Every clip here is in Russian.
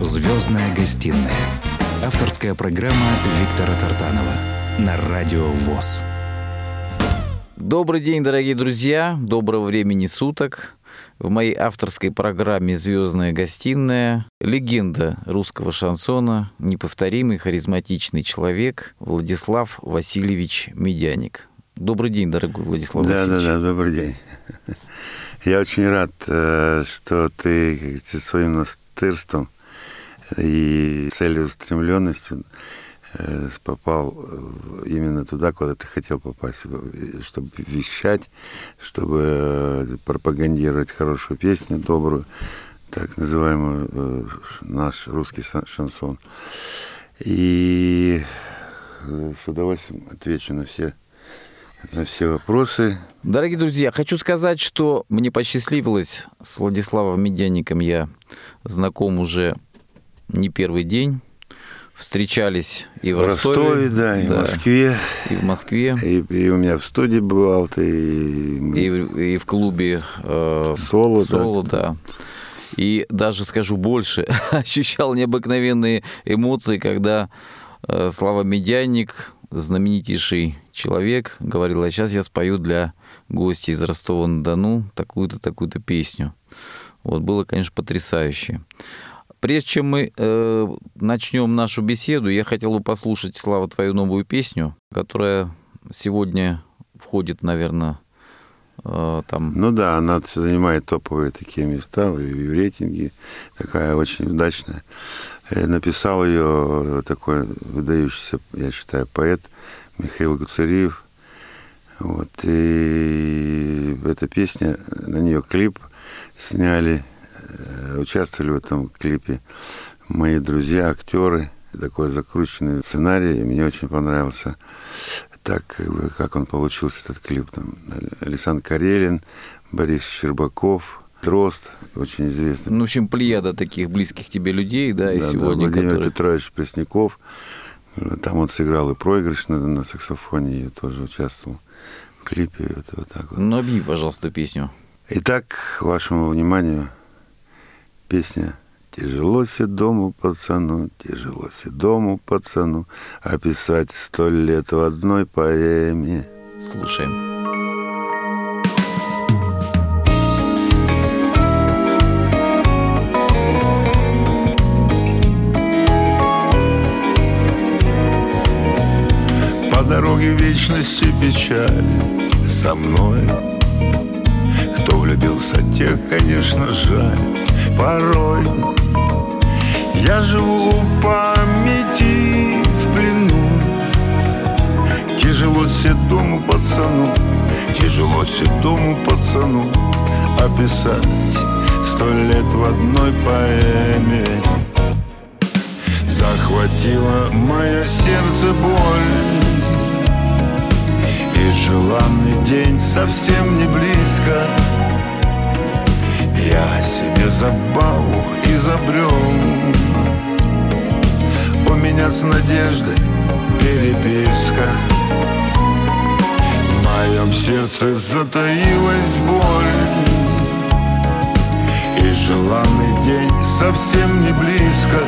Звездная гостиная. Авторская программа Виктора Тартанова на Радио ВОЗ. Добрый день, дорогие друзья. Доброго времени суток. В моей авторской программе «Звездная гостиная» легенда русского шансона, неповторимый харизматичный человек Владислав Васильевич Медяник. Добрый день, дорогой Владислав да, Васильевич. Да, да, добрый день. Я очень рад, э, что ты говорится, своим настырством и целеустремленностью э, попал именно туда, куда ты хотел попасть, чтобы вещать, чтобы э, пропагандировать хорошую песню, добрую, так называемую наш русский шансон. И с удовольствием отвечу на все на все вопросы. Дорогие друзья, хочу сказать, что мне посчастливилось с Владиславом Медяником. Я знаком уже не первый день. Встречались и в, в Ростове. Ростове, да, и да, в Москве. И в Москве. И, и у меня в студии бывал ты. И, и, и в клубе э, Соло, Соло да. да. И даже скажу больше, ощущал необыкновенные эмоции, когда э, Слава Медяник знаменитейший человек говорил, а сейчас я спою для гостей из Ростова-на-Дону такую-то, такую-то песню. Вот было, конечно, потрясающе. Прежде чем мы э, начнем нашу беседу, я хотел бы послушать, Слава, твою новую песню, которая сегодня входит, наверное, э, там... Ну да, она занимает топовые такие места в, в рейтинге, такая очень удачная. Я написал ее такой выдающийся, я считаю, поэт Михаил Гуцериев. Вот, и эта песня, на нее клип сняли, э, участвовали в этом клипе мои друзья, актеры. Такой закрученный сценарий, мне очень понравился так, как он получился, этот клип. Там Александр Карелин, Борис Щербаков, Дрозд, очень известный. Ну, в общем, плеяда таких близких тебе людей, да, да и сегодня, да, Владимир которые... Петрович Пресняков. Там он сыграл и проигрыш на, на саксофоне, и тоже участвовал в клипе. Вот, вот так вот. Ну, объяви, пожалуйста, песню. Итак, вашему вниманию песня Тяжело седому пацану, тяжело седому пацану Описать сто лет в одной поэме. Слушаем. дороге вечности печаль со мной Кто влюбился, тех, конечно, жаль Порой. Я живу у памяти в плену. Тяжело седому пацану Тяжело седому пацану Описать сто лет в одной поэме. Захватила мое сердце боль. И желанный день совсем не близко Я себе забаву изобрел У меня с надеждой переписка. В моем сердце затаилась боль. И желанный день совсем не близко.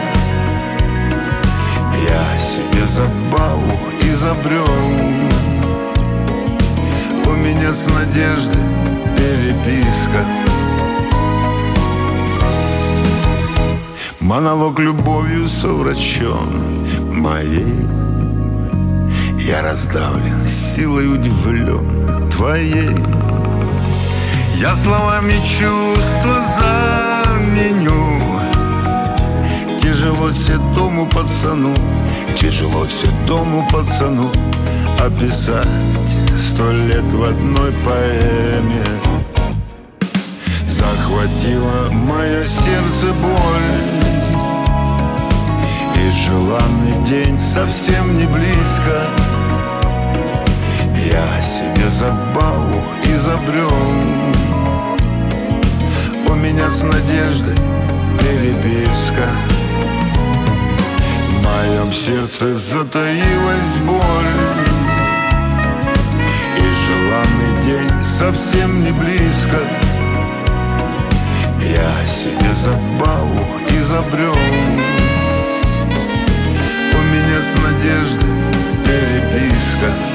Я себе забаву изобрел у меня с надеждой переписка Монолог любовью совращен моей. Я раздавлен, силой удивлен твоей. Я словами чувства заменю. Тяжело седому пацану Тяжело седому пацану Описать сто лет в одной поэме. Захватила мое сердце боль И желанный день совсем не близко. Я себе забаву изобрел. У меня с надеждой переписка. В моем сердце затаилась боль. Желанный день совсем не близко. Я себе забаву изобрел с надеждой переписка.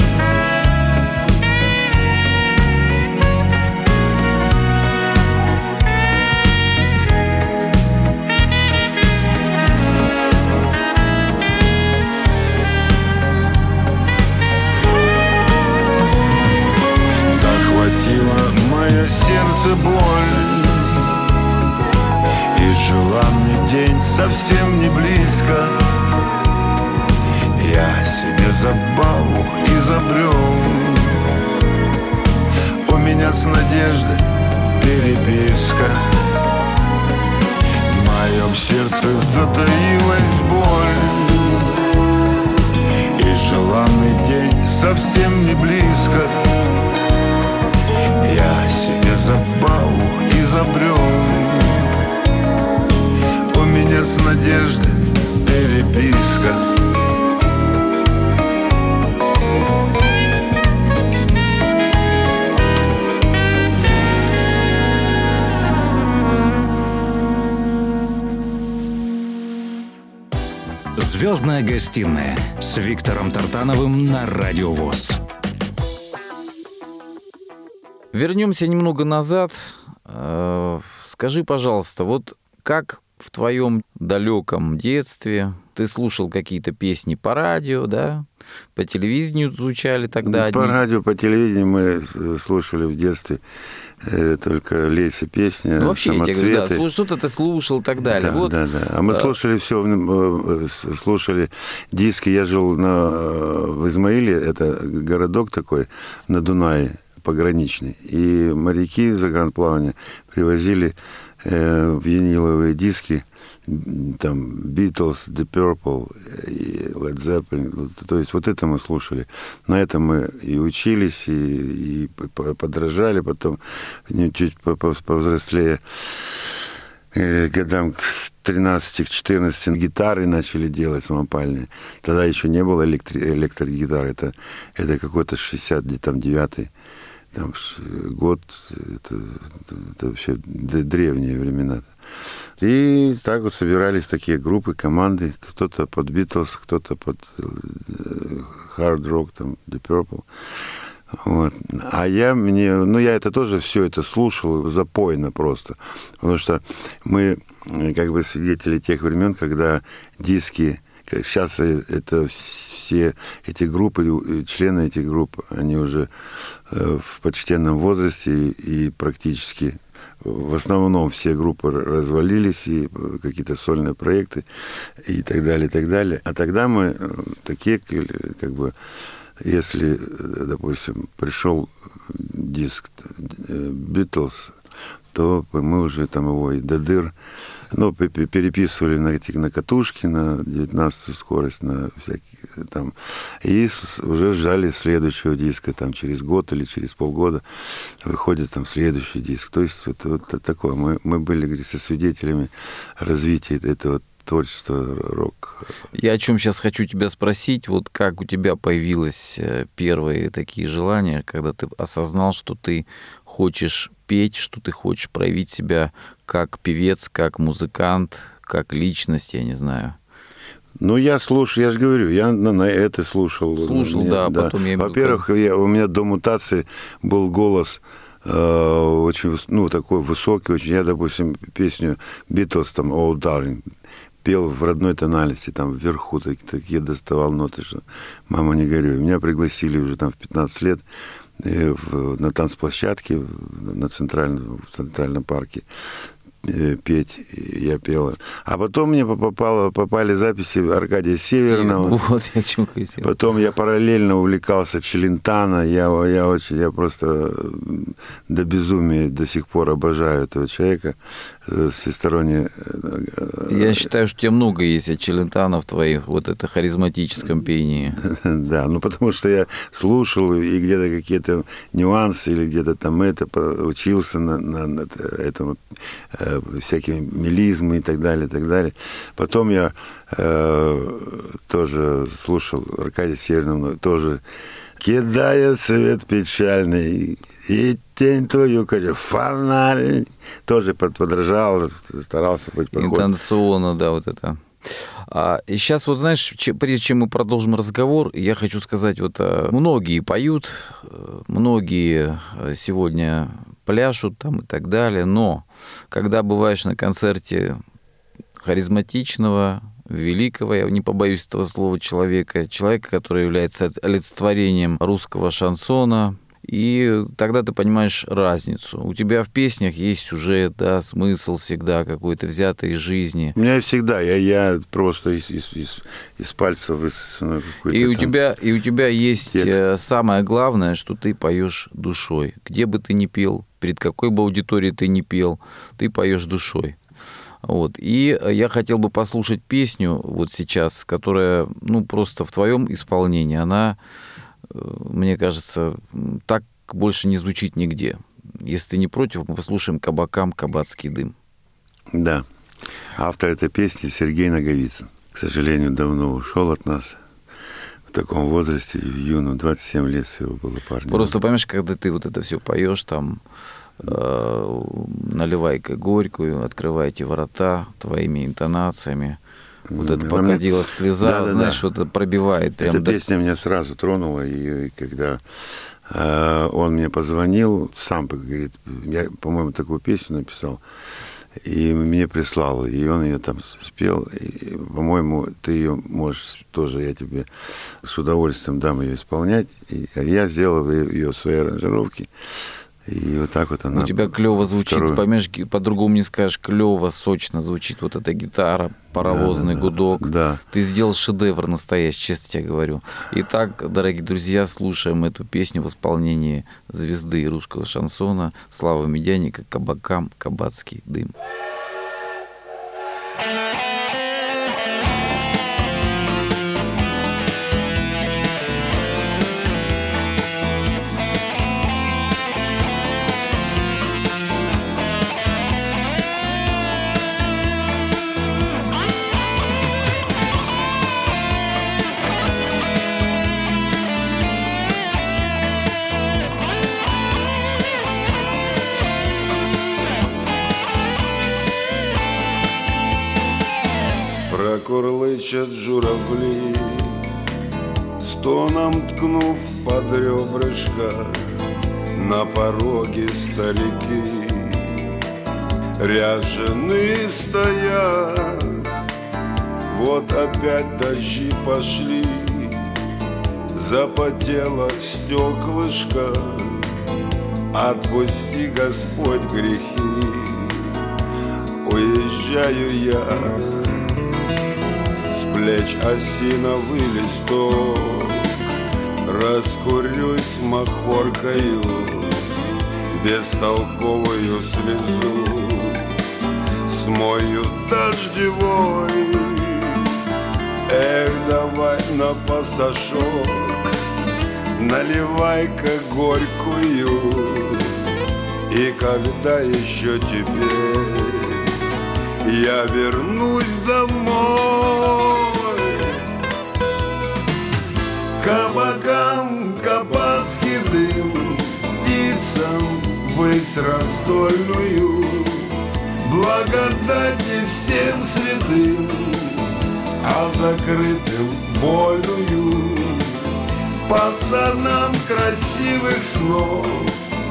Гостиная с Виктором Тартановым на Радио ВОЗ. Вернемся немного назад. Э, Скажи, пожалуйста, вот как в твоем далеком детстве ты слушал какие-то песни по радио, да? По телевидению звучали тогда По одни. радио, по телевидению мы э, слушали в детстве только Леся песни, Ну, вообще, я тебе да, самоцветы. что-то ты слушал и так далее. Да, вот, да, да. А мы э, слушали все, слушали диски. Я жил на, в Измаиле, это городок такой на Дунае, пограничный. И моряки загранплавания привозили э, виниловые диски, там, Beatles, The Purple, Led Zeppelin. То есть вот это мы слушали. На этом мы и учились, и, и подражали. Потом чуть по- по- повзрослее э, годам к 13-14 гитары начали делать самопальные. Тогда еще не было электри- электрогитар. Это, это какой-то 69-й там, ш- год. Это, это, вообще древние времена. И так вот собирались такие группы, команды. Кто-то под Битлз, кто-то под Hard Rock, там, The Purple. Вот. А я мне, ну я это тоже все это слушал запойно просто, потому что мы э, как бы свидетели тех времен, когда диски, сейчас э, это все эти группы, э, члены этих групп, они уже э, в почтенном возрасте и, практически в основном все группы развалились, и э, какие-то сольные проекты, и так далее, и так далее. А тогда мы такие, как бы, если, допустим, пришел диск Битлз, то мы уже там его и до дыр, ну, пе- пе- переписывали на эти на катушки, на 19 скорость, на всякие там, и уже ждали следующего диска, там, через год или через полгода выходит там следующий диск. То есть вот, вот такое. Мы, мы были, говорит, со свидетелями развития этого творчества рок. Я о чем сейчас хочу тебя спросить, вот как у тебя появились э, первые такие желания, когда ты осознал, что ты хочешь петь, что ты хочешь проявить себя как певец, как музыкант, как личность, я не знаю. Ну, я слушаю, я же говорю, я на, на это слушал. Слушал, Мне- да, потом я Во-первых, я, у меня до мутации был голос э, очень, ну, такой высокий очень. Я, допустим, песню Битлз, там, «Oh, darling», пел в родной тональности, там, вверху такие, такие доставал ноты, что мама не горюй. Меня пригласили уже там в 15 лет э, в- на танцплощадке на центральном, в центральном парке петь, и я пела. А потом мне попало, попали записи Аркадия Северного. Вот я хотел. Потом я параллельно увлекался Челентано. Я, я очень, я просто м, до безумия до сих пор обожаю этого человека. Э, Всесторонне. э, Я считаю, что у тебя много есть от Челентана в твоих вот это харизматическом пении. Да, ну потому что я слушал и где-то какие-то нюансы или где-то там это учился на, на- на этому э, всякие мелизмы и так далее, и так далее. Потом я э, тоже слушал Аркадия Северного, тоже кидая свет печальный и тень твою, как фонарь, тоже под- подражал, старался быть похож. Интонационно, да, вот это. А, и сейчас вот знаешь, че- прежде чем мы продолжим разговор, я хочу сказать, вот а, многие поют, э, многие э, сегодня пляшут там и так далее, но когда бываешь на концерте харизматичного, великого, я не побоюсь этого слова, человека, человека, который является олицетворением русского шансона, И тогда ты понимаешь разницу. У тебя в песнях есть сюжет, да, смысл всегда какой-то взятый из жизни. У меня всегда, я, я просто из, из, из, из пальцев какой-то И у, тебя, и у тебя есть текст. э, самое главное, что ты поешь душой. Где бы ты ни пел, перед какой бы аудиторией ты ни пел, ты поешь душой. Вот. И э, я хотел бы послушать песню вот сейчас, которая, ну, просто в твоем исполнении, она, э, мне кажется, так больше не звучит нигде. Если ты не против, мы послушаем «Кабакам кабацкий дым». Да. Автор этой песни Сергей Наговицын. К сожалению, давно ушел от нас. В таком возрасте, в юном, 27 лет всего было парню. Просто понимаешь, когда ты вот это все поешь, там наливай-ка горькую, открывайте ворота твоими интонациями. Вот Да, это она пока мне- дело слеза, Да-да-да. знаешь, вот это пробивает прям. Эта до- песня меня сразу тронула, и, и когда э, он мне позвонил, сам говорит, я, по-моему, такую песню написал, и мне прислал, и он ее там спел, по-моему, ты ее можешь тоже, я тебе с удовольствием дам ее исполнять, и я сделал ее в своей аранжировке, и вот так вот она... У тебя клево звучит, вторую. понимаешь, ги- по-другому не скажешь, клево, сочно звучит вот эта гитара, паровозный Да-да-да. гудок. Да. Ты сделал шедевр настоящий, честно тебе говорю. Итак, дорогие друзья, слушаем эту песню в исполнении звезды русского шансона Славы Медяника «Кабакам кабацкий дым». Прокурлычат журавли, Стоном ткнув под ребрышко На пороге старики Ряжены стоят Вот опять дожди пошли. Запотело стеклышко Отпусти, Господь, грехи Уезжаю я плеч осиновый листок. Раскурюсь махоркою Бестолковую слезу. Смою дождевой. Эх, давай на пасашок Наливай-ка горькую. И когда еще теперь я вернусь домой Кабакам кабацкий дым Птицам высь раздольную. Благодати всем святым А закрытым волею. Пацанам красивых снов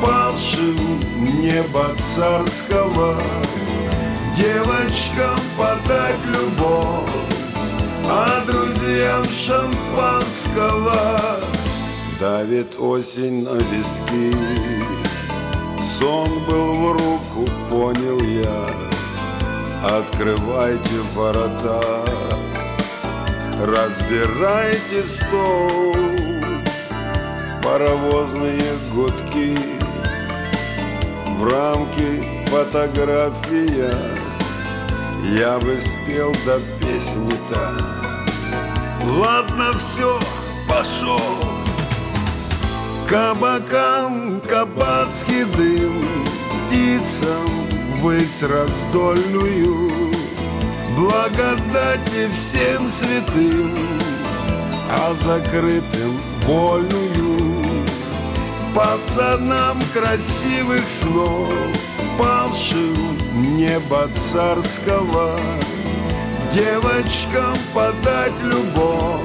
Павшим неба царского. Девочкам подать любовь, а друзьям шампанского. Давит осень на виски, сон был в руку, понял я. Открывайте ворота, разбирайте стол. Паровозные гудки. В рамке фотография. Я бы спел до песни-то Ладно, все, пошел Кабакам кабацкий дым Птицам высь раздольную. Благодати всем святым А закрытым вольную. Пацанам красивых снов Павшим неба царского Девочкам подать любовь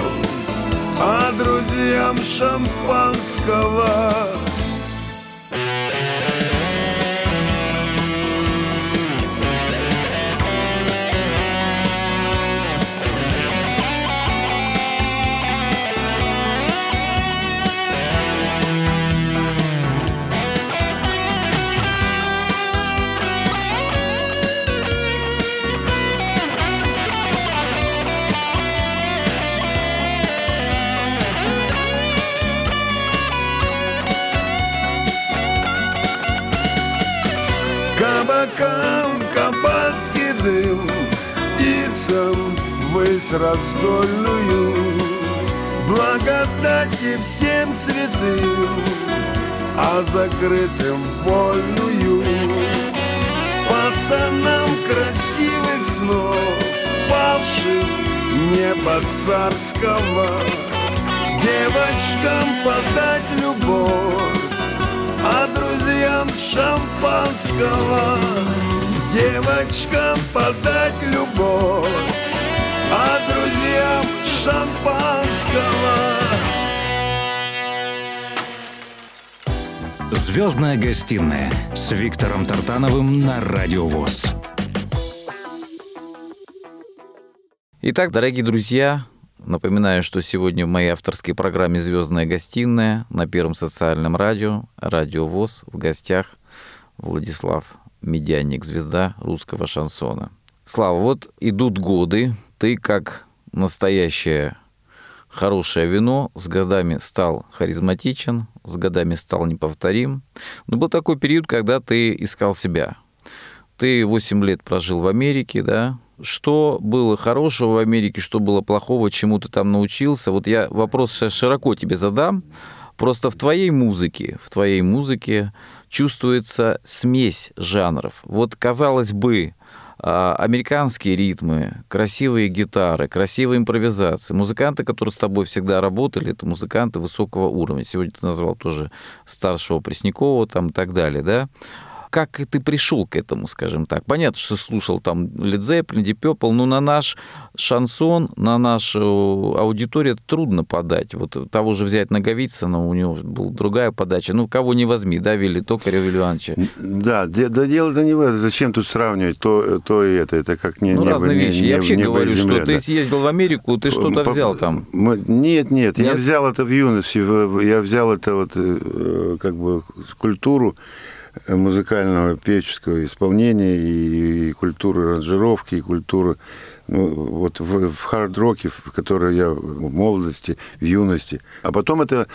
А друзьям шампанского раздольную, Благодати всем святым, а закрытым вольную. Пацанам красивых снов, павшим небо царского, Девочкам подать любовь, а друзьям шампанского. Девочкам подать любовь, а друзьям шампанского. Звездная гостиная с Виктором Тартановым на Радио ВОЗ. Итак, дорогие друзья, напоминаю, что сегодня в моей авторской программе «Звездная гостиная» на Первом социальном радио, Радио ВОЗ, в гостях Владислав Медяник, звезда русского шансона. Слава, вот идут годы, ты как настоящее хорошее вино с годами стал харизматичен, с годами стал неповторим. Но был такой период, когда ты искал себя. Ты 8 лет прожил в Америке, да? Что было хорошего в Америке, что было плохого, чему ты там научился? Вот я вопрос сейчас широко тебе задам. Просто в твоей музыке, в твоей музыке чувствуется смесь жанров. Вот, казалось бы, американские ритмы, красивые гитары, красивые импровизации. Музыканты, которые с тобой всегда работали, это музыканты высокого уровня. Сегодня ты назвал тоже старшего Преснякова там и так далее, да? Как ты пришел к этому, скажем так? Понятно, что слушал там Led Zeppelin, Deep Purple, но на наш шансон, на нашу аудиторию трудно подать. Вот того же взять Наговицына, у него была другая подача. Ну, кого не возьми, да, Вилли Токарев Вилли Ивановича. Да, да дело-то не в этом. Зачем тут сравнивать то, то и это? Это как не Ну, небо, разные не- вещи. небо- Я вообще небо говорю, земля, что ты да. съездил в Америку, ты что-то По- взял там. мы- Нет, нет, я Нет? взял это в юности, я взял это вот э, как бы культуру музыкального певческого исполнения и, и культуру аранжировки, и культуру ну, вот в, в хард-роке, в которой я в молодости, в юности. А потом это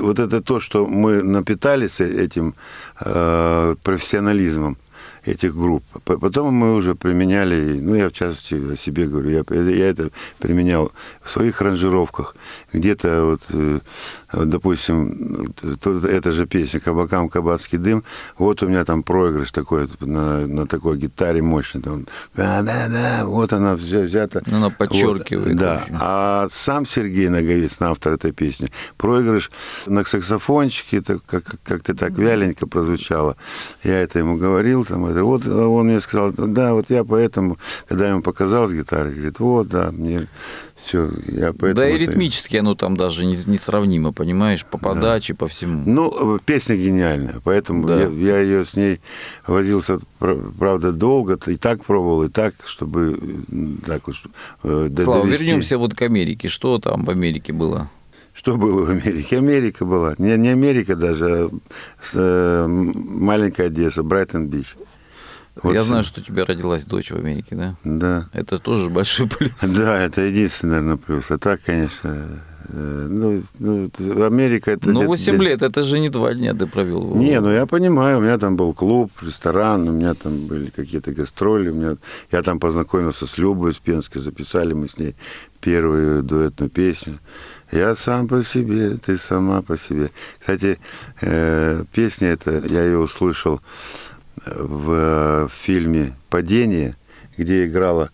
вот это то, что мы напитались этим э, профессионализмом этих групп. Потом мы уже применяли, ну, я в частности о себе говорю, я, я это применял в своих аранжировках. Где-то вот, э, допустим, тут эта же песня «Кабакам кабацкий дым», вот у меня там проигрыш такой на, на такой гитаре мощный. Там, да-да-да, вот она взя- взята. Ну, она подчеркивает, Вот, да. А сам Сергей Наговицын, автор этой песни, проигрыш на саксофончике, как- как-то так вяленько прозвучало. Я это ему говорил, там, это, вот он мне сказал, да, вот я поэтому, когда я ему показал с гитарой, говорит, вот, да, мне все, я поэтому... Да и ритмически оно там даже не- несравнимо, понимаешь, по подаче, по всему. Ну, э, песня гениальная, поэтому Да. я, я ее с ней возился, пр- правда, долго, и так пробовал, и так, чтобы м, так уж э, Слава, довести. вернемся вот к Америке. Что там в Америке было? Что было в Америке? Америка была. Не, не Америка даже, а э, маленькая Одесса, Брайтон-Бич. Вот Я знаю, что у тебя родилась дочь в Америке, да? Да. Это тоже большой плюс. Да, это единственный, наверное, плюс. А так, конечно, э, ну, ну, Америка это... Ну, где-то- 8 лет, это же не два дня ты провел. Не, ну я понимаю, у меня там был клуб, ресторан, у меня там были какие-то гастроли, у меня, я там познакомился с Любой Успенской, записали мы с ней первую дуэтную песню. Я сам по себе, ты сама по себе. Кстати, э, песня эта, я ее услышал в э, фильме «Падение», где играла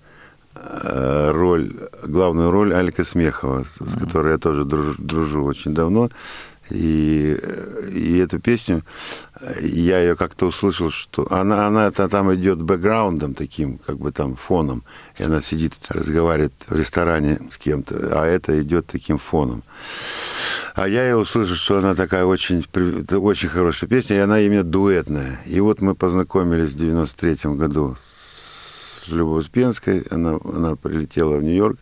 э, роль, главную роль Алька Смехова, с с которой я тоже дружу, дружу очень давно. И, э, и эту песню, я ее как-то услышал, что она, она та- там идет бэкграундом таким, как бы там фоном, и она сидит, разговаривает в ресторане с кем-то, а это идет таким фоном. А я ее услышал, что она такая очень, очень хорошая песня, и она именно дуэтная. И вот мы познакомились в 93 году с Любовью Успенской, она, она прилетела в Нью-Йорк,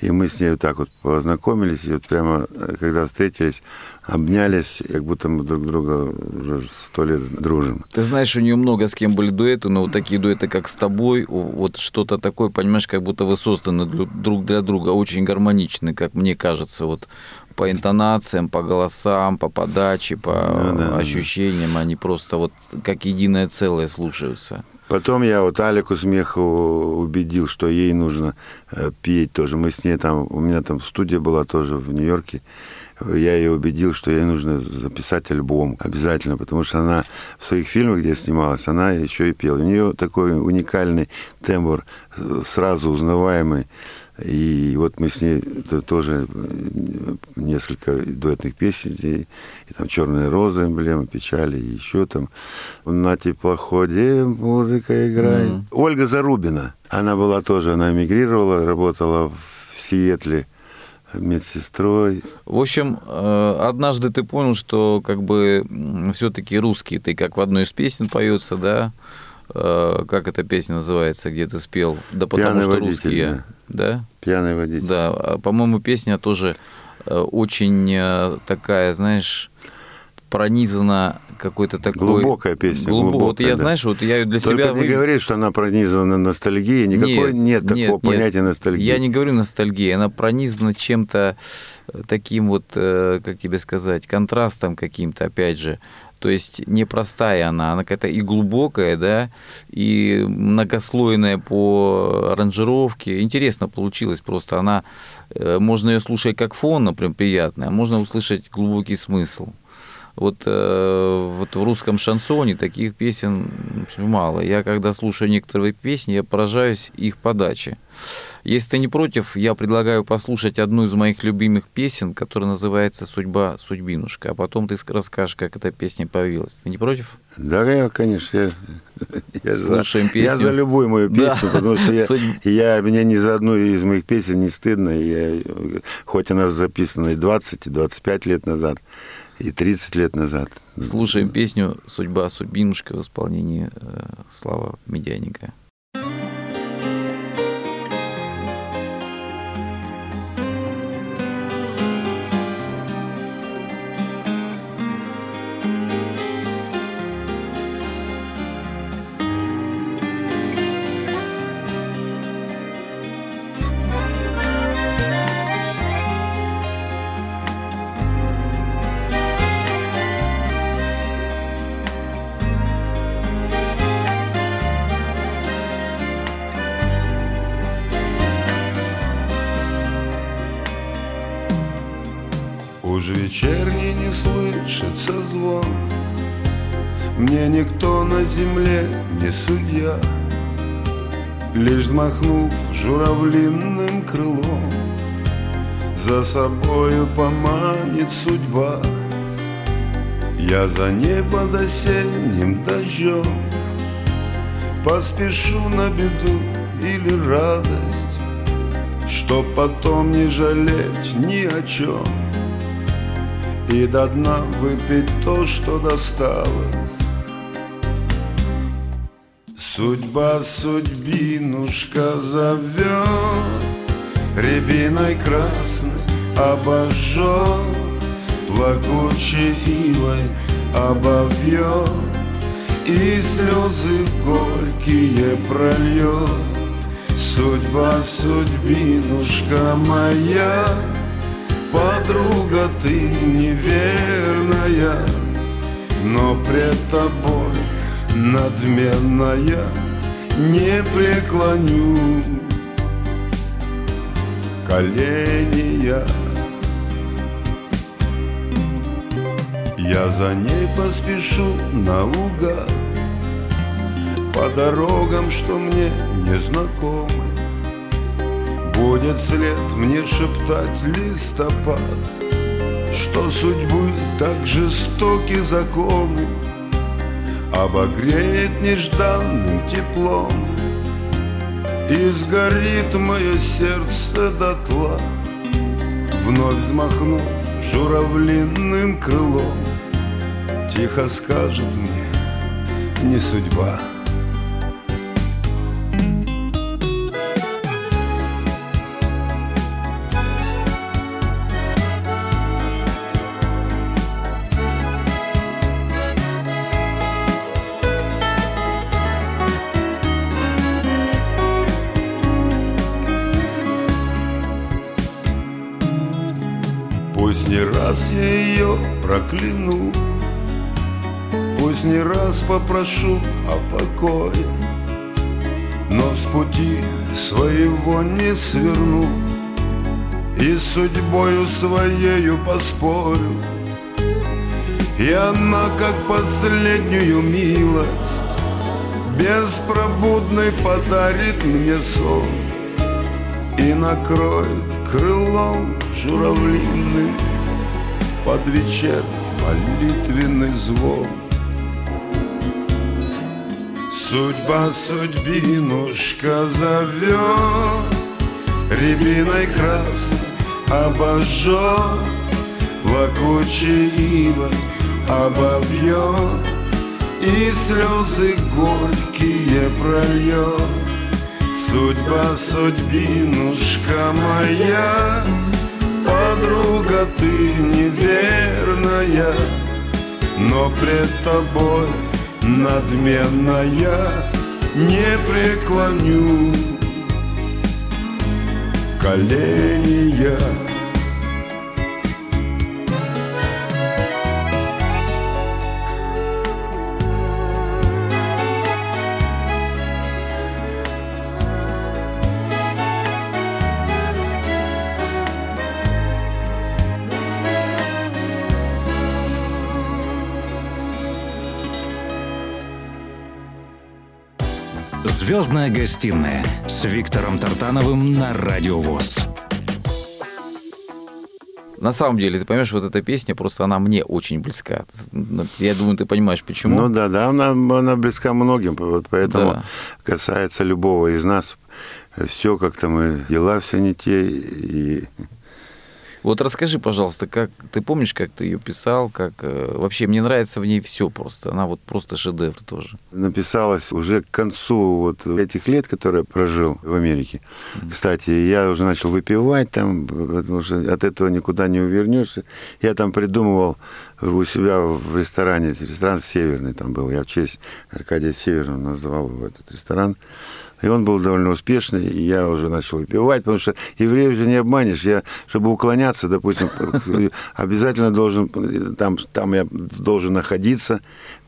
и мы с ней вот так вот познакомились, и вот прямо, э, когда встретились, обнялись, как будто мы друг друга уже сто лет дружим. Ты знаешь, у нее много с кем были дуэты, но вот такие дуэты, как с тобой, вот что-то такое, понимаешь, как будто вы созданы друг для друга, очень гармоничны, как мне кажется, вот по интонациям, по голосам, по подаче, по Ну да, да. ощущениям, они просто вот как единое целое слушаются. Потом я вот Алику Смехову убедил, что ей нужно э, петь тоже. Мы с ней там, у меня там студия была тоже в Нью-Йорке. Я ее убедил, что ей нужно записать альбом обязательно, потому что она в своих фильмах, где снималась, она еще и пела. У нее такой уникальный тембр, э, сразу узнаваемый. И вот мы с ней тоже э, несколько дуэтных песен, и, и там «Черная роза», эмблема печали, и еще там «На теплоходе музыка играет». Mm-hmm. Ольга Зарубина, она была тоже, она эмигрировала, работала в Сиэтле медсестрой. В общем, э, однажды ты понял, что как бы все-таки русский, ты как в одной из песен поется, да, э, как эта песня называется, где ты спел? Да потому Пьяный что водитель, русский я. Да? Пьяный водитель. Да, а, по-моему, песня тоже э, очень такая, знаешь, пронизана какой-то такой... Глубокая песня. Глубо... Глубокая, вот я, да. знаешь, вот я ее для Только себя... не вы- говори, что она пронизана ностальгией. Никакой нет, Нет, такого нет, нет. понятия ностальгии. Я не говорю ностальгия, она пронизана чем-то э, таким вот, э, как тебе сказать, контрастом каким-то, опять же. То есть непростая она, она какая-то и глубокая, да, и многослойная по аранжировке. Интересно получилось просто. Она, э, можно ее слушать как фон, например, приятная, а можно услышать глубокий смысл. Вот, э, вот в русском шансоне таких песен общем, мало. Я когда слушаю некоторые песни, я поражаюсь их подаче. Если ты не против, я предлагаю послушать одну из моих любимых песен, которая называется «Судьба, судьбинушка», а потом ты расскажешь, как эта песня появилась. Ты не против? Да, я, конечно, я, я, за, Слушаем я песню. за любую мою Да. песню, потому что я, Судь- я, мне ни за одну из моих песен не стыдно. Я, хоть она записана и 20, и 25 лет назад, и 30 лет назад. Слушаем песню «Судьба, судьбинушка» в исполнении э, Слава Медяника. Вечерний не слышится звон. Мне никто на земле не судья Лишь взмахнув журавлиным крылом. За собою поманит судьба Я за ней под осенним дождем. Поспешу на беду или радость Чтоб потом не жалеть ни о чем и до дна выпить то, что досталось. Судьба судьбинушка зовет, Рябиной красной обожжет, Плакучей ивой обовьет, И слезы горькие прольет. Судьба судьбинушка моя, Подруга, ты неверная, но пред тобой надменная не преклоню колени я. Я за ней поспешу наугад По дорогам, что мне незнакомы Будет след мне шептать листопад Что судьбы так жестоки законы Обогреет нежданным теплом И сгорит мое сердце дотла Вновь взмахнув журавлиным крылом. Тихо скажет мне не судьба прокляну. Пусть не раз попрошу о покое но с пути своего не сверну И судьбою своею поспорю. И она, как последнюю милость Беспробудный подарит мне сон И накроет крылом журавлиный Под вечер молитвенный звон. Судьба судьбинушка зовет Рябиной красной обожжет Плакучий ива обовьет И слезы горькие прольет. Судьба судьбинушка моя Подруга ты неверная Но пред тобой надменная Не преклоню. Колени я «Звездная гостиная» с Виктором Тартановым на Радио ВОЗ. На самом деле, ты понимаешь, вот эта песня, просто она мне очень близка. Я думаю, ты понимаешь, почему. Ну да, да, она, она близка многим, вот поэтому да. касается любого из нас. Все как-то мы, дела все не те, и вот расскажи, пожалуйста, как ты помнишь, как ты ее писал, как э, вообще мне нравится в ней все просто. Она вот просто шедевр тоже. Написалась уже к концу вот этих лет, которые я прожил в Америке. Mm-hmm. Кстати, я уже начал выпивать там, потому что от этого никуда не увернешься. Я там придумывал у себя в ресторане, ресторан Северный там был. Я в честь Аркадия Северного называл его этот ресторан. И он был довольно успешный, и я уже начал выпивать, потому что евреев же не обманешь. Я, чтобы уклоняться, допустим, обязательно должен, там, там я должен находиться,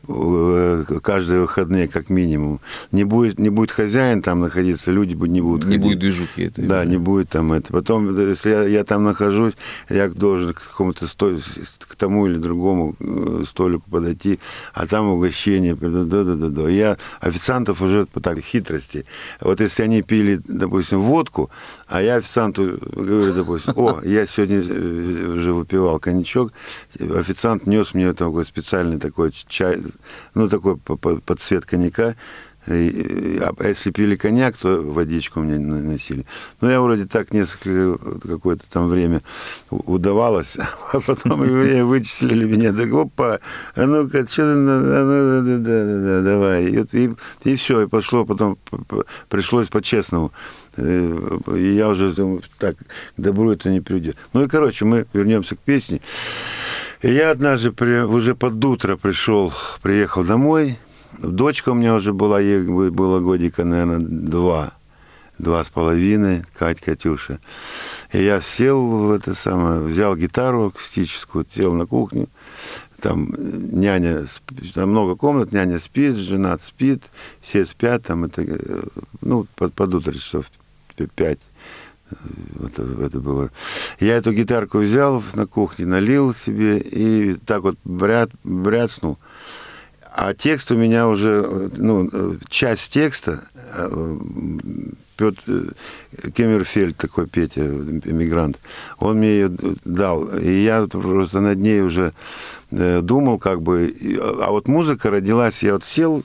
каждые выходные как минимум. Не будет, не будет хозяин там находиться, люди не будут Не ходить. будет движухи это. Да, не будет там это. Потом, если я, я там нахожусь, я должен к какому-то столику, к тому или другому э, столику подойти, а там угощение. Да, да, да, да. Я официантов уже по так хитрости. Вот если они пили, допустим, водку, а я официанту говорю, допустим, о, я сегодня э, уже выпивал коньячок, официант нес мне такой специальный такой чай, ну, такой под цвет коньяка. А если пили коньяк, то водичку мне носили. Ну, я вроде так несколько, какое-то там время удавалось, а потом евреи вычислили меня, так опа, а ну-ка, что ты, а ну, да, да, да, да, давай. И, и, и все, и пошло, потом пришлось по-честному. Э, и я уже думаю, так, к добру это не придет. Ну и, короче, мы вернемся к песне. И я однажды при, уже под утро пришел, приехал домой. Дочка у меня уже была, ей было годика, наверное, два. Два с половиной, Кать, Катюша. И я сел в это самое, взял гитару акустическую, сел на кухню. Там няня, там много комнат, няня спит, жена спит, все спят, там это, э, ну, под, под утро часов пять это, это было. Я эту гитарку взял на кухне, налил себе и так вот брят, бряцнул. А текст у меня уже, ну, часть текста, э, Петр э, Кемерфельд, такой Петя, эмигрант, он мне ее дал. И я просто над ней уже э, думал, как бы. А вот музыка родилась, я вот сел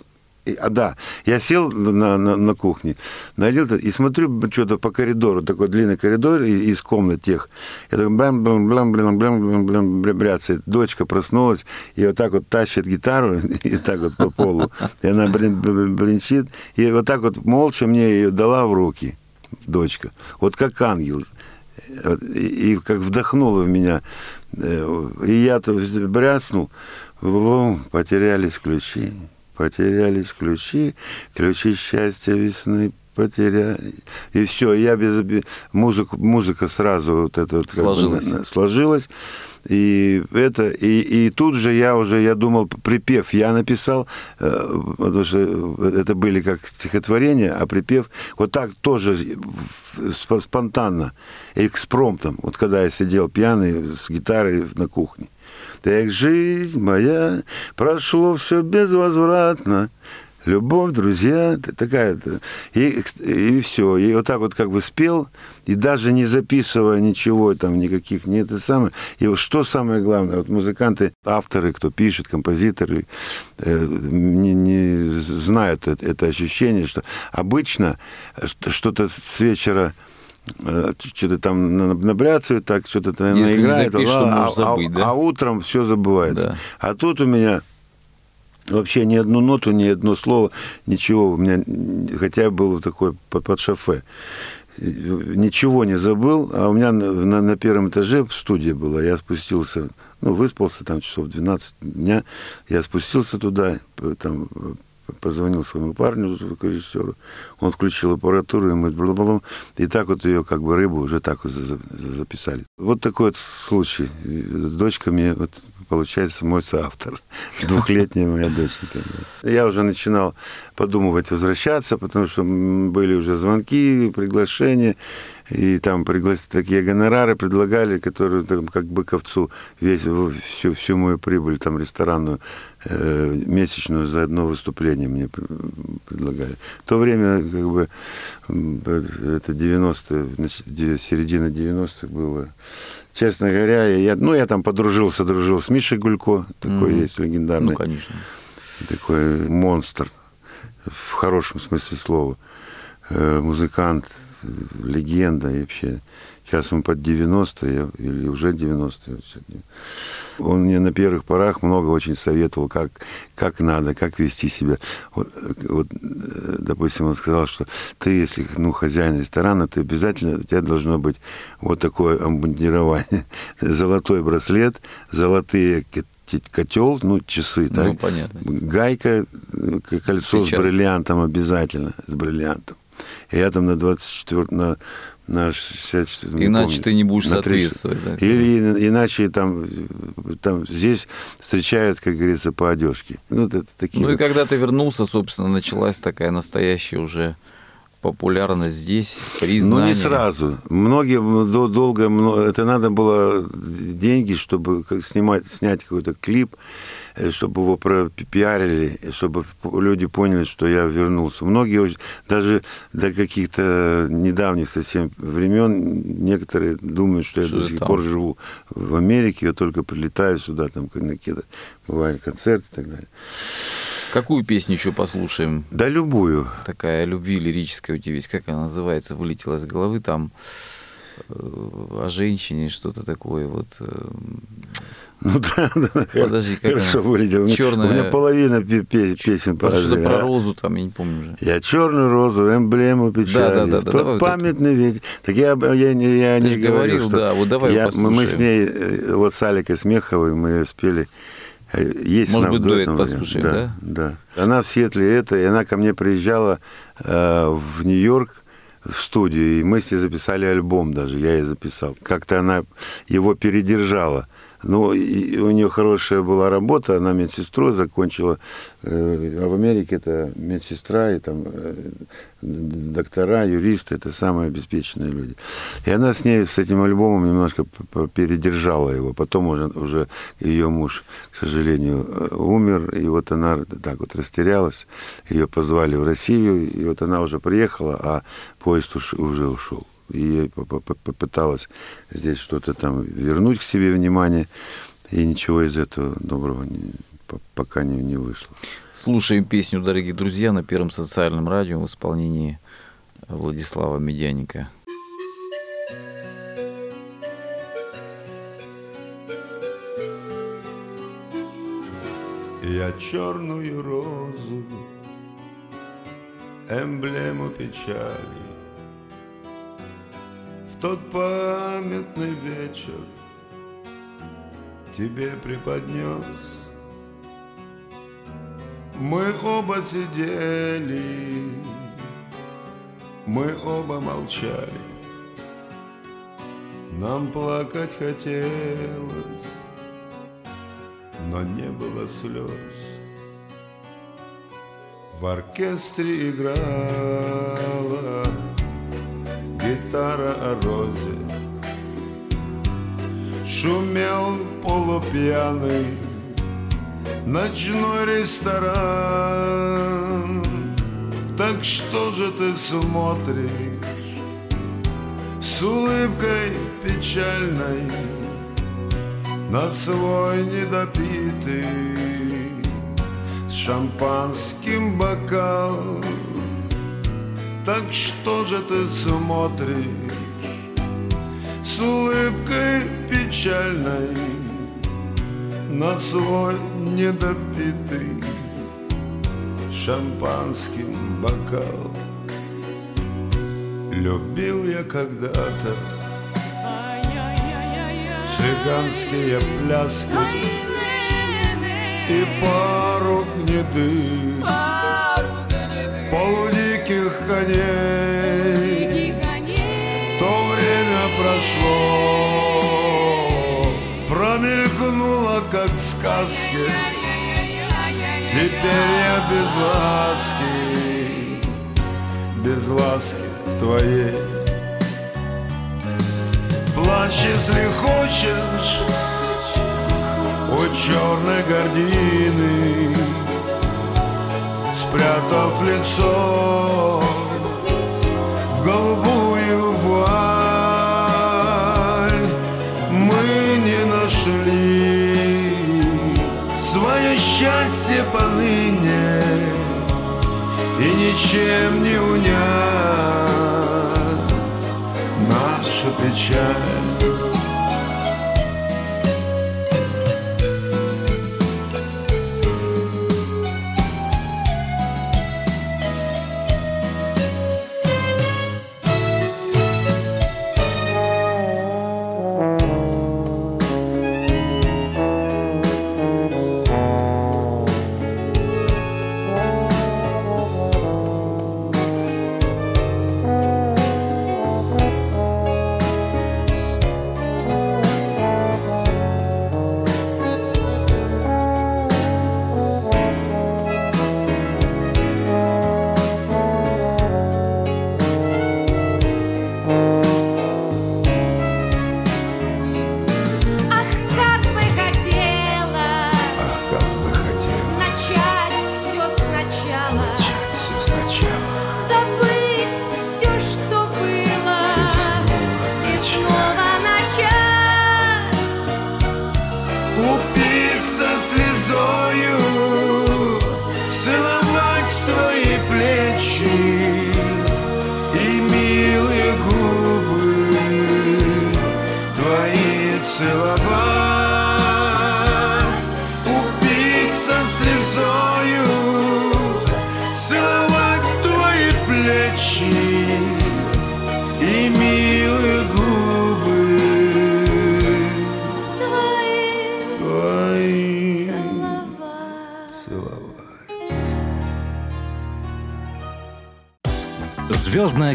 а, да, я сел на, на, на кухне, налил и смотрю что-то по коридору, такой длинный коридор из комнат тех. Я такой блям блям блям блям блям блям блям бряцает. Дочка проснулась и вот так вот тащит гитару и так вот по полу. И она бренчит. И вот так вот молча мне ее дала в руки, дочка. Вот как ангел. И, и как вдохнула в меня. Э, и я-то бряцнул, потерялись ключи потерялись ключи, ключи счастья весны потеряли. И все, я без музыку, музыка сразу вот это вот сложилась. Как бы, сложилась. И это, и, и тут же я уже, я думал, припев я написал, э, потому что это были как стихотворения, а припев вот так тоже спонтанно, экспромтом, вот когда я сидел пьяный с гитарой на кухне. Так жизнь моя прошло все безвозвратно, любовь, друзья, такая и, и все. И вот так вот как бы спел, и даже не записывая ничего, там никаких, не это самое. И вот что самое главное, вот музыканты, авторы, кто пишет, композиторы, э, не, не знают это, это ощущение, что обычно что-то с вечера э, что-то там набряцают, так что-то там наиграет, а, а, забыть, а, да? а утром все забывается. Да. А тут у меня Вообще ни одну ноту, ни одно слово, ничего. У меня, хотя было такое под, под шофе. Ничего не забыл, а у меня на, на, на первом этаже в студии было. Я спустился, ну, выспался там часов 12 дня. Я спустился туда, там позвонил своему парню, режиссеру, он включил аппаратуру, и мы и так вот ее как бы рыбу уже так вот записали. Вот такой вот случай. Дочка мне вот получается, мой соавтор. Двухлетняя моя доченька. Я уже начинал подумывать возвращаться, потому что были уже звонки, приглашения, и там пригласили такие гонорары предлагали, которые там, как быковцу весь, всю, всю мою прибыль там ресторанную э, месячную за одно выступление мне предлагали. В то время как бы это 90-е, середина 90-х было честно говоря, я, ну, я там подружился, дружил с Мишей Гулько, такой mm-hmm. есть легендарный. Ну, конечно. Такой монстр, в хорошем смысле слова. Э, музыкант, легенда вообще. Сейчас ему под 90, я, или уже 90. Он мне на первых порах много очень советовал, как, как надо, как вести себя. Вот, вот, допустим, он сказал, что ты, если ну, хозяин ресторана, ты обязательно, у тебя должно быть вот такое амбундирование. Золотой браслет, золотые котел, ну, часы, ну, так? понятно. Гайка, кольцо Сейчас. с бриллиантом обязательно, с бриллиантом. Я там на 24, на на 64, Иначе помню, ты не будешь соответствовать. Да, Или иначе там, там здесь встречают, как говорится, по одежке. Ну, это такие ну и когда ты вернулся, собственно, началась такая настоящая уже популярность здесь, признание? Ну, не сразу. Многие долго, это надо было деньги, чтобы снимать, снять какой-то клип. Э, чтобы его пропиарили, чтобы люди поняли, что я вернулся. Многие даже до каких-то недавних совсем времен некоторые думают, что, что я до сих там? пор живу в Америке, я только прилетаю сюда, там какие-то бывают концерты и так далее. Какую песню еще послушаем? Да любую. Такая любви лирическая у тебя есть. Как она называется? Вылетела из головы там э, о женщине, что-то такое вот. Э, ну да, да. Подожди, как Хорошо она? вылетел. Черная... У меня половина песен по Что-то про розу там, я не помню уже. Я черную розу, эмблему печали. Да, да, да. Тот давай памятный ведь. Так я, я, я Ты не говорил, говорил, что... да, вот давай я, Мы с ней, э, вот с Аликой Смеховой, мы спели э, есть Может быть, дуэт послушаем, да, да? Да. Она в Сиэтле это, и она ко мне приезжала э, в Нью-Йорк, в студию, и мы с ней записали альбом даже, я ей записал. Как-то она его передержала. Ну, и у нее хорошая была работа, она медсестрой закончила, э, а в Америке это медсестра и там э, доктора, юристы, это самые обеспеченные люди. И она с ней, с этим альбомом немножко передержала его. Потом уже, уже ее муж, к сожалению, э, умер, и вот она так вот растерялась. Ее позвали в Россию, и вот она уже приехала, а поезд уже ушел и попыталась здесь что-то там вернуть к себе внимание, и ничего из этого доброго не, пока не, не вышло. Слушаем песню, дорогие друзья, на Первом социальном радио в исполнении Владислава Медяника. Я черную розу, эмблему печали тот памятный вечер тебе преподнес. Мы оба сидели мы оба молчали. Нам плакать хотелось, но не было слез. В оркестре играла гитара о розе. Шумел полупьяный ночной ресторан. Так что же ты смотришь с улыбкой печальной на свой недопитый с шампанским бокал? Так что же ты смотришь с улыбкой печальной на свой недопитый шампанским бокал. Любил я когда-то цыганские пляски и пару гнедых полудиких коней. То время прошло, промелькнуло, как в сказке. Теперь я без ласки, без ласки твоей. Плачь, если хочешь, у черной гордины, спрятав лицо в голубую вуаль, мы не нашли свое счастье поныне и ничем не унять нашу печаль.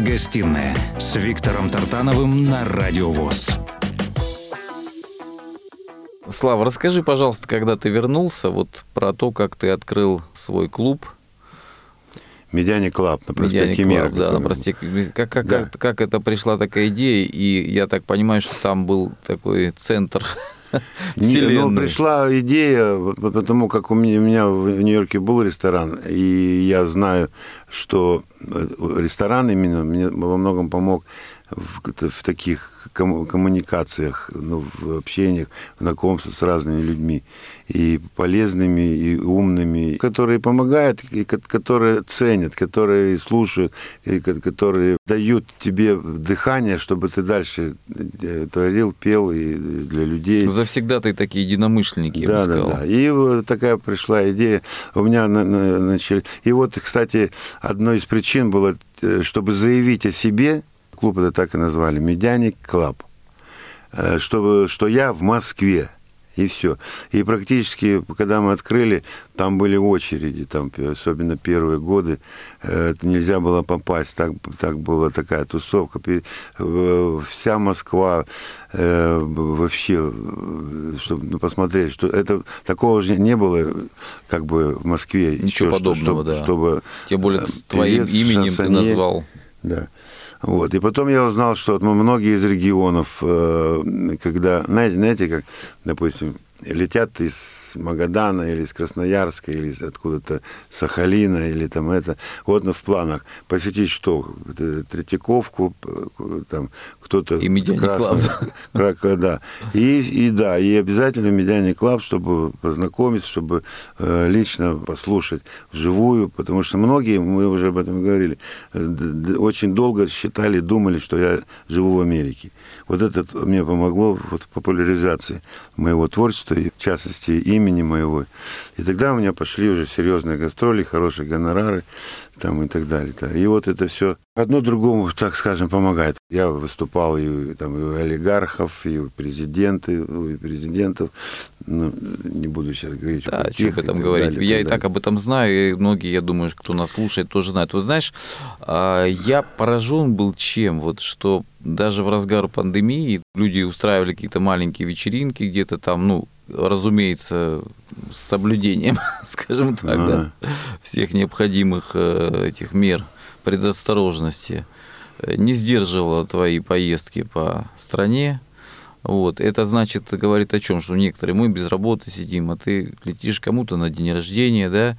Гостиная с Виктором Тартановым на Радио ВОЗ. Слава, расскажи, пожалуйста, когда ты вернулся, вот про то, как ты открыл свой клуб. Медяник Club на проспекте Мира. Да, на проспекте. Как, как, Да. как, как это пришла такая идея? И я так понимаю, что там был такой центр вселенной. Ну, пришла идея, потому как у меня, у меня в Нью-Йорке был ресторан, и я знаю, что э, ресторан именно мне во многом помог в, в таких коммуникациях, ну, в общениях, в знакомстве с разными людьми, и полезными, и умными, которые помогают, и ко- которые ценят, которые слушают, и ко- которые дают тебе дыхание, чтобы ты дальше э, творил, пел и для людей. Завсегда ты такие единомышленники, я бы Да, да, сказал. да. И вот такая пришла идея. У меня на- на- начали... И вот, кстати, одной из причин было, э, чтобы заявить о себе, клуб это так и назвали, «Медяник Club», э, чтобы, что я в Москве. и все. И практически, когда мы открыли, там были очереди, там, особенно первые годы, э, это нельзя было попасть, так, так была такая тусовка. Вся Москва э, вообще, чтобы ну, посмотреть, что это такого же не было, как бы в Москве. Ничего что- подобного, чтобы, да. чтобы Тем более твоим именем ты шансоньер. назвал. Да. Вот. И потом я узнал, что вот мы многие из регионов, э, когда, знаете, знаете, как, допустим, летят из Магадана или из Красноярска, или из откуда-то Сахалина, или там это. Вот ну, в планах посетить что? Э, Третьяковку, там кто-то... И Медяник Красный- Кра- да. И, и да, и обязательно Медяник Club, чтобы познакомиться, чтобы э, лично послушать вживую, потому что многие, мы уже об этом говорили, э, очень долго считали, думали, что я живу в Америке. Вот это мне помогло вот, в популяризации моего творчества, и в частности, имени моего. И тогда у меня пошли уже серьезные гастроли, хорошие гонорары там и так далее. да. И вот это все одно другому, так скажем, помогает. Я выступал и, там, и у олигархов, и у президенты, и у президентов. Ну, не буду сейчас говорить. Да, каких что об этом так говорить. далее, я так и так далее. об этом знаю, и многие, я думаю, кто нас слушает, тоже знают. Вот знаешь, а, я поражен был чем, вот что даже в разгар пандемии люди устраивали какие-то маленькие вечеринки где-то там, ну, разумеется, с соблюдением, скажем так, да, всех необходимых э, этих мер предосторожности. Э, Не сдерживала твои поездки по стране, вот. Это значит, говорит о чем, что некоторые мы без работы сидим, а ты летишь кому-то на день рождения, да,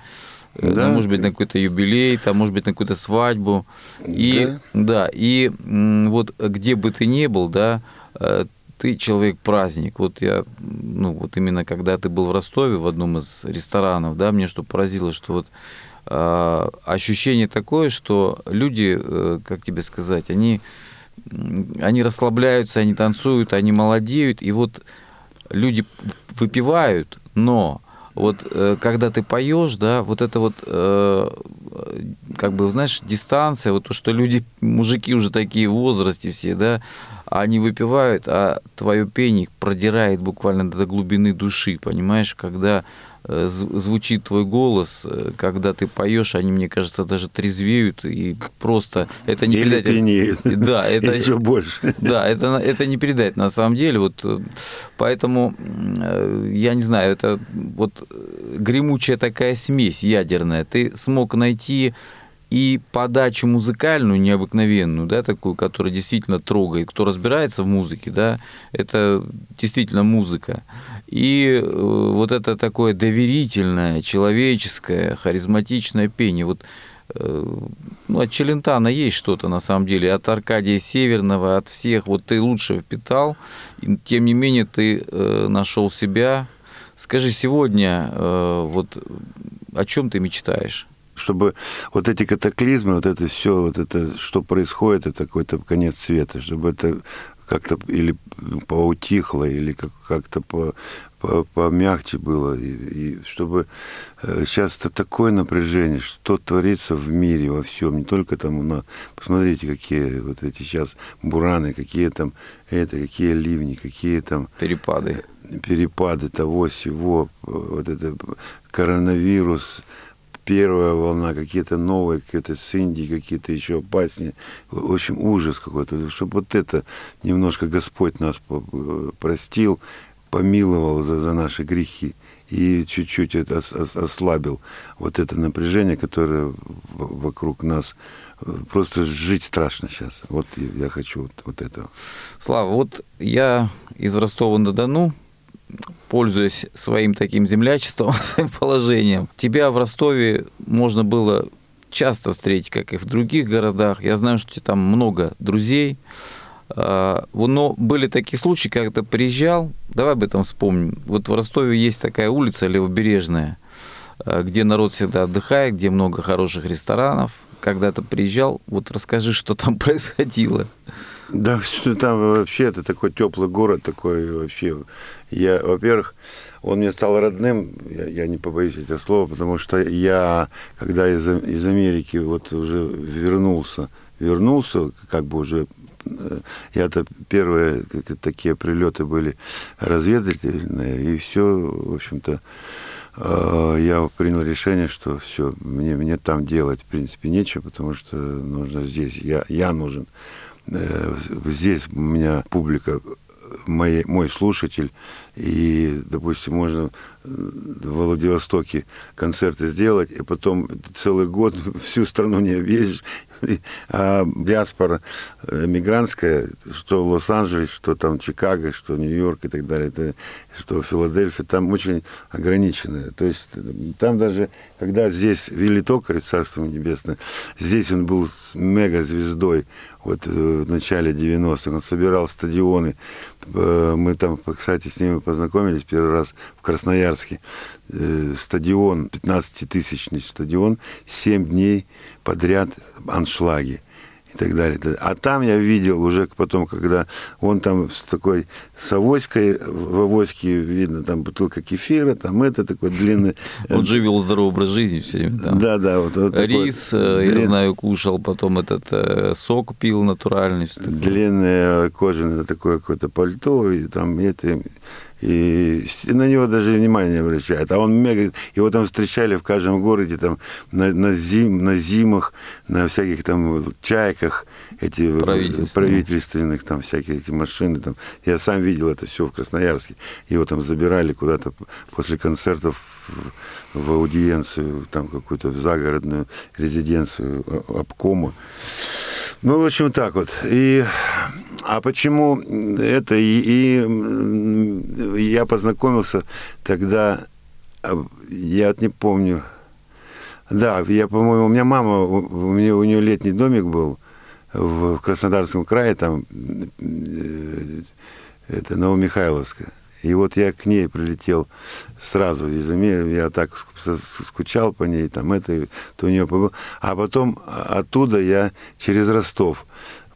Э, Да. ну, может быть, на какой-то юбилей, там, может быть, на какую-то свадьбу. И, да. и м, вот где бы ты ни был, да, ты человек-праздник. Вот я, ну, вот именно когда ты был в Ростове в одном из ресторанов, да, мне что поразило, что вот а, ощущение такое, что люди, э, как тебе сказать, они, они расслабляются, они танцуют, они молодеют, и вот люди выпивают, но вот э, когда ты поешь, да, вот это вот, э, как бы, знаешь, дистанция, вот то, что люди, мужики уже такие в возрасте все, да, они выпивают, а твое пение продирает буквально до глубины души, понимаешь, когда звучит твой голос, э, когда ты поешь, они, мне кажется, даже трезвеют и просто это не Или передать. пьянеют. Да, это Еще больше. да, это, это не передать на самом деле. Вот, э, поэтому, э, я не знаю, это вот э, гремучая такая смесь ядерная. Ты смог найти и подачу музыкальную необыкновенную, да, такую, которая действительно трогает. Кто разбирается в музыке, да, это действительно музыка. И э, вот это такое доверительное, человеческое, харизматичное пение. Вот э, ну, от Челентана есть что-то на самом деле, от Аркадия Северного, от всех. Вот ты лучше впитал, и тем не менее ты э, нашел себя. Скажи сегодня, э, вот о чем ты мечтаешь? Чтобы вот эти катаклизмы, вот это все, вот это, что происходит, это какой-то конец света, чтобы это как-то или поутихло, или как- как-то по, по- помягче было, и, и чтобы э, сейчас это такое напряжение, что творится в мире во всем, не только там у нас. Посмотрите, какие вот эти сейчас бураны, какие там это, какие ливни, какие там Перепады. перепады того всего, вот это коронавирус, первая волна, какие-то новые, какие-то с Индии, какие-то еще опаснее. В общем, ужас какой-то. Чтобы вот это немножко Господь нас по- простил, помиловал за, за наши грехи и чуть-чуть это ос- ос- ослабил вот это напряжение, которое вокруг нас. Просто жить страшно сейчас. Вот я хочу вот, вот этого. Слава, вот я из Ростова-на-Дону, пользуясь своим таким землячеством, своим положением, тебя в Ростове можно было часто встретить, как и в других городах. Я знаю, что там много друзей. А, Но были такие случаи, когда приезжал, давай об этом вспомним. Вот в Ростове есть такая улица Левобережная, а, где народ всегда отдыхает, где много хороших ресторанов. Когда ты приезжал, вот расскажи, что там происходило. Да, что там вообще это такой теплый город, такой вообще. Я, во-первых, он мне стал родным, я, я не побоюсь этого слова, потому что я, когда из, из Америки вот уже вернулся, вернулся, как бы уже э, я-то первые такие прилеты были разведывательные, и все, в общем-то, э, я принял решение, что все, мне, мне там делать, в принципе, нечего, потому что нужно здесь, я, я нужен. Э, Здесь у меня публика, мои, мой слушатель, и, допустим, можно э, в Владивостоке концерты сделать, и потом целый год всю страну не объездишь. А диаспора мигрантская, что Лос-Анджелес, что там Чикаго, что Нью-Йорк и так далее, что Филадельфия, там очень ограниченная. То есть э, там даже, когда здесь вели токарь, Царство Небесное, здесь он был мега-звездой, вот э, в начале 90-х, он собирал стадионы. Э, Мы там, кстати, с ними познакомились первый раз в Красноярске. Э, Стадион, 15-тысячный стадион, 7 дней подряд аншлаги и так далее. А там я видел уже потом, когда он там с такой с авоськой, в авоське видно, там бутылка кефира, там это такой длинный... Он же вел здоровый образ жизни все время там. Да, да, вот, вот такой Рис, э, я длин- знаю, кушал, потом этот э, сок пил натуральный. длинное кожаное такое какое-то пальто, и там это, и на него даже внимания не обращают. А он мега... Его там встречали в каждом городе, там, на, на, зим, на зимах, на всяких там чайках, эти э, Правительственные. правительственных, там, всякие эти машины. Там. Я сам видел это все в Красноярске. Его там забирали куда-то после концертов в, в аудиенцию, там, какую-то загородную резиденцию а- обкома. Ну, в общем, так вот. И, а почему это? И, и, я познакомился тогда, а, я вот не помню. Да, я, по-моему, у меня мама, у, нее, у нее летний домик был в, Краснодарском крае, там, э, это Новомихайловская. И вот я к ней прилетел сразу из Америки, я так ск- скучал по ней, там это, то у нее побыл. А потом оттуда я через Ростов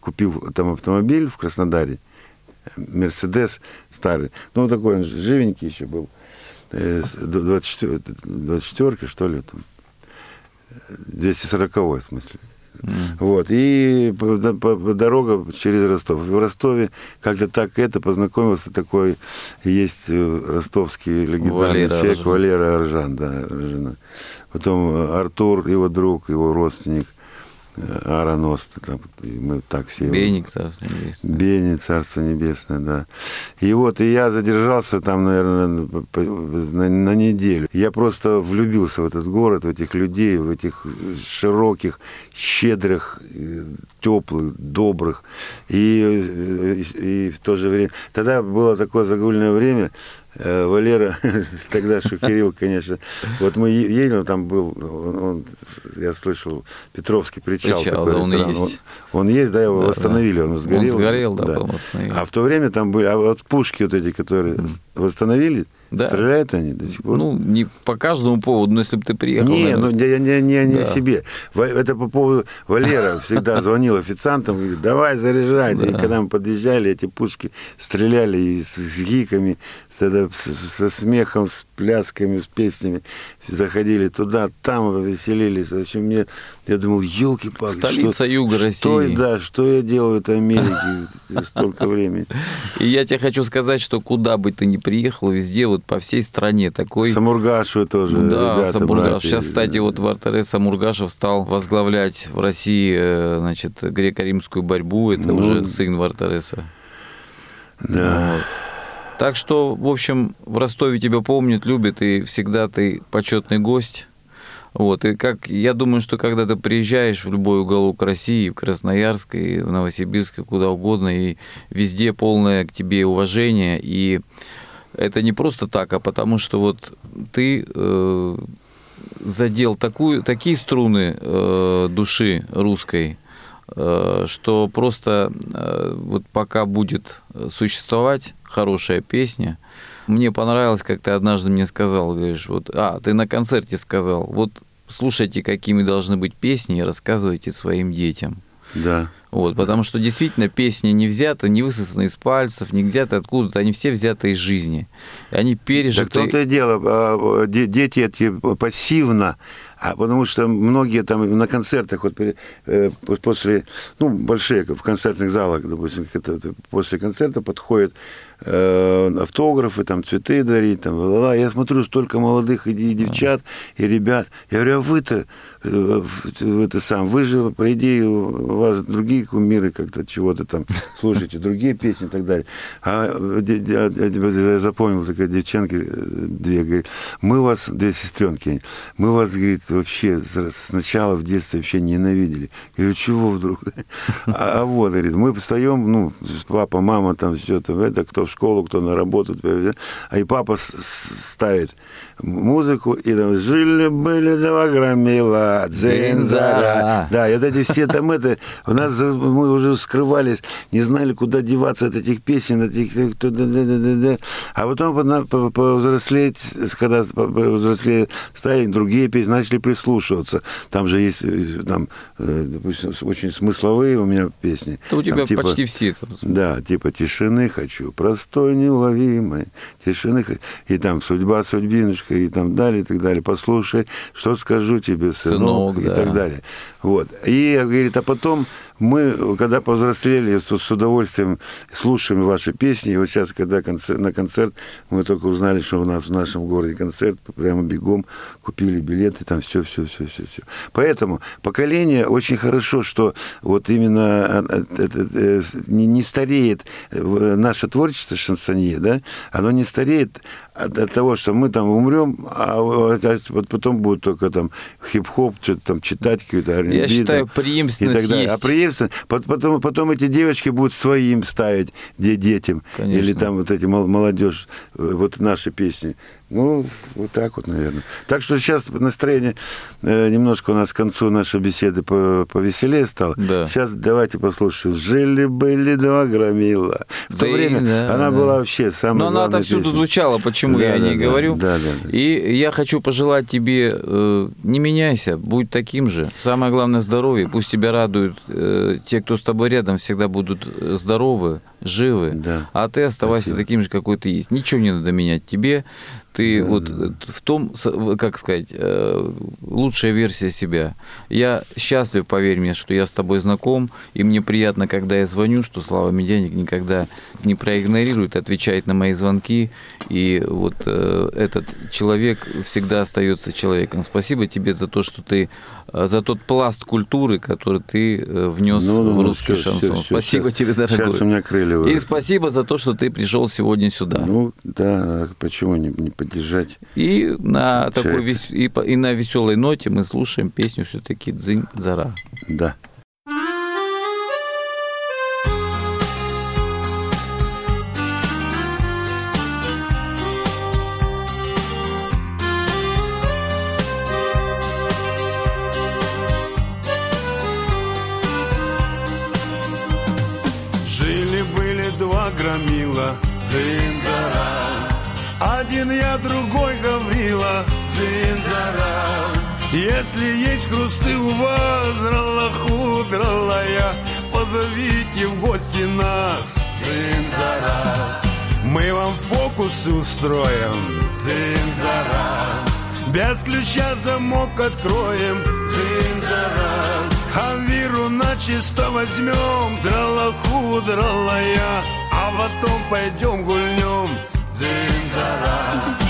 купил там автомобиль в Краснодаре, Мерседес старый, ну такой он живенький еще был, э, с- 24, 24 что ли, там, 240 в смысле. Вот, и по- по- по- дорога через Ростов. В Ростове как-то так это познакомился такой, есть э, ростовский легендарный Валера человек Аржан. Валера Аржан, да, Аржана. Потом э, Артур, его друг, его родственник, э, Аарон Ост, там, и мы так все... Бейник, царство небесное. Бени, Царство Небесное, да. И вот, и я задержался там, наверное, на, на неделю. Я просто влюбился в этот город, в этих людей, в этих широких, щедрых, э, теплых, добрых. И, э, и в то же время... Тогда было такое загульное время, Э, Валера тогда шокерил, конечно. Вот мы е- едем, там был, он, он, я слышал, Петровский причал, Причал, такой да, он есть. Он, он есть, да, его Да, восстановили, он сгорел. Он сгорел, да, потом восстановили. А в то время там были, а вот пушки вот эти, которые восстановили, Да. стреляют они до сих пор? Ну, не по каждому поводу, но если бы ты приехал... не, наверное, ну не, не, не, не Да. о себе. Это по поводу Валера всегда звонил официантам, говорит, давай заряжать. И когда мы подъезжали, эти пушки стреляли и с, с гиками, с- со смехом, с плясками, с песнями. Заходили туда, там веселились. В общем, мне, я думал, елки-палки. Столица юга что, России. Да, что я делал в этой Америке столько времени. И я тебе хочу сказать, что куда бы ты ни приехал, везде, вот по всей стране такой... Самургашу тоже, да, ребята, Самургаш. братья. Сейчас, кстати, вот в РТР Самургашев стал возглавлять в России, э, значит, греко-римскую борьбу. Это Ну, уже сын Вартареса. Да. Вот. Так что, в общем, в Ростове тебя помнят, любят, и всегда ты почетный гость. Вот, и как, я думаю, что когда ты приезжаешь в любой уголок России, в Красноярск, и в Новосибирск, и куда угодно, и везде полное к тебе уважение, и это не просто так, а потому что вот ты э, задел такую, такие струны э, души русской, э, что просто э, вот пока будет существовать хорошая песня, мне понравилось, как ты однажды мне сказал, говоришь, вот, а, ты на концерте сказал, вот слушайте, какими должны быть песни и рассказывайте своим детям. Да. Вот, потому что действительно песни не взяты, не высосаны из пальцев, не взяты откуда-то, они все взяты из жизни. И они Да пережиты. том-то и дело, а, де- дети эти пассивно, А потому что многие там на концертах, вот э, после, ну, большие, в концертных залах, допустим, после концерта подходят э, автографы, там, цветы дарить, там, ла-ла-ла. Я смотрю, столько молодых и, девчат, и ребят. Я говорю, а вы-то, это сам, вы же, по идее, у вас другие кумиры как-то чего-то там слушаете, другие песни и так далее. А де- я запомнил, такая девчонки, э, две, говорит, мы вас, две сестренки, мы вас, говорит, вообще сначала в детстве вообще ненавидели. Я говорю, чего вдруг? А, а вот, говорит, мы встаем, ну, папа, мама, там все, там, это, кто в школу, кто на работу, а и папа ставит музыку, и там жили-были два громила, дзинзара. Да, и вот эти все там это, у нас мы уже скрывались, не знали, куда деваться от этих песен, от этих, да- да- да- да- да. а потом по- по- повзрослеть, когда по- повзрослее стали другие песни, начали прислушиваться. Там же есть, э, там, э, допустим, очень смысловые у меня песни. Это у тебя Там, типа, почти все. там. да, типа тишины хочу, простой, неуловимой, тишины хочу. И там судьба, судьбинушка, и там далее, и так далее. Послушай, что скажу тебе, сынок, Сынок, и да. так далее. Вот. И, говорит, а потом мы, когда повзрослели, с удовольствием слушаем ваши песни. И вот сейчас, когда концерт, на концерт, мы только узнали, что у нас в нашем городе концерт, прямо бегом купили билеты, там все, все, все, все, все. Поэтому поколение очень хорошо, что вот именно а, а, это, э, не, не стареет э, наше творчество шансонье, да, оно не стареет от, от того, что мы там умрем, а вот, а вот потом будет только там хип-хоп, что-то там читать, какие-то R&B, Я считаю, там, и преемственность так далее. А есть. преемственность, пот- потом, потом эти девочки будут своим ставить де- детям. Конечно. Или там вот эти мол- молодежь, э, вот наши песни. Ну, вот так вот, наверное. Так что сейчас настроение э, немножко у нас к концу нашей беседы по- повеселее стало. Да. Сейчас давайте послушаем. Жили-были два громила. В то Да и- время да, она да. была вообще самая Но она отовсюду песня. звучала, почему Да, я да, не да, говорю. да, да, да. И я хочу пожелать тебе, э, не меняйся, будь таким же. Самое главное здоровье. Пусть тебя радуют э, те, кто с тобой рядом, всегда будут э, здоровы, живы. Да. А ты оставайся Спасибо. таким же, какой ты есть. Ничего не надо менять тебе. Ты Да, вот да. э, в том, как сказать, э, лучшая версия себя. Я счастлив, поверь мне, что я с тобой знаком, и мне приятно, когда я звоню, что Слава Медяник никогда не проигнорирует, отвечает на мои звонки, и вот э, этот человек всегда остается человеком. Спасибо тебе за то, что ты, за тот пласт культуры, который ты внес Ну, ну, в русский всё, шансон. всё, спасибо щас- тебе, дорогой. Сейчас у меня крылья И спасибо за то, что ты пришел сегодня сюда. Ну, да, а почему не, не поддержать? И на такой Человек. вес... и, по- и на веселой ноте мы слушаем песню все-таки Дзынь Зара. Да. Вас, драла-худрала-я, позовите в гости нас, дзинзара. Мы вам фокусы устроим, дзинзара. Без ключа замок откроем, дзинзара. А виру на чисто возьмем, дралаху, дралая, а потом пойдем гульнем, дзинзара.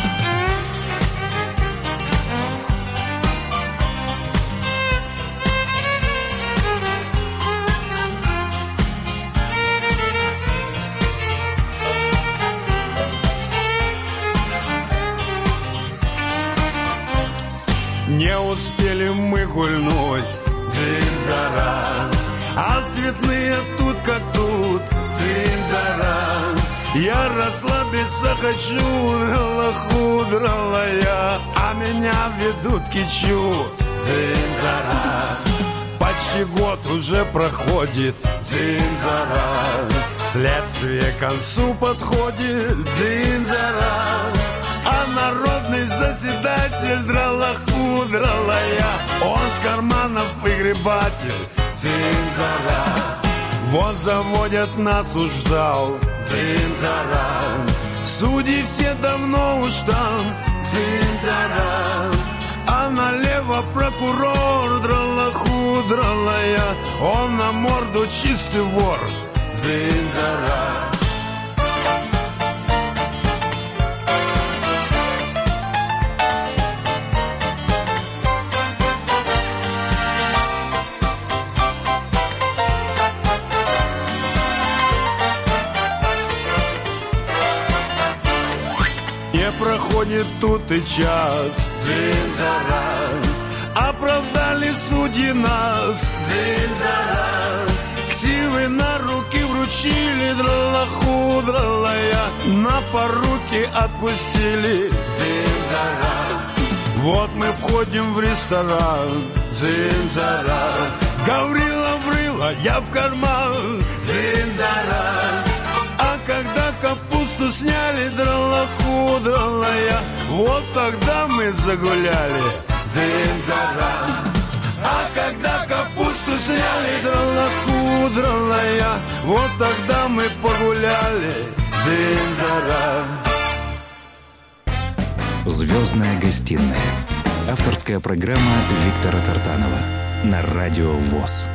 Не успели мы гульнуть, дзинзара А цветные тут как тут, дзинзара Я расслабиться хочу, драла-худрала-я А меня ведут кичу, дзинзара Почти год уже проходит, дзинзара Следствие к концу подходит, дзинзара народный заседатель драла-ху, драла-я Он с карманов выгребатель, дзинзара Вот заводят нас уж в зал, дзинзара Судьи все давно уж там, дзинзара А налево прокурор, драла дралая, он на морду чистый вор. Зинзара. Проходит тут и час. Дзинзара Оправдали судьи нас. Дзинзара Ксивы на руки вручили Дралаху, дралая. На поруки отпустили. Дзинзара Вот мы входим в ресторан. Дзинзара Гаврила врыла, я в карман. Дзинзара а когда капусту сняли, дралаху, дралая, вот тогда мы загуляли. Дзинзара. А когда капусту сняли, дралаху, дралая, вот тогда мы погуляли. Дзинзара. Звездная гостиная. Авторская программа Виктора Тартанова на радио ВОЗ.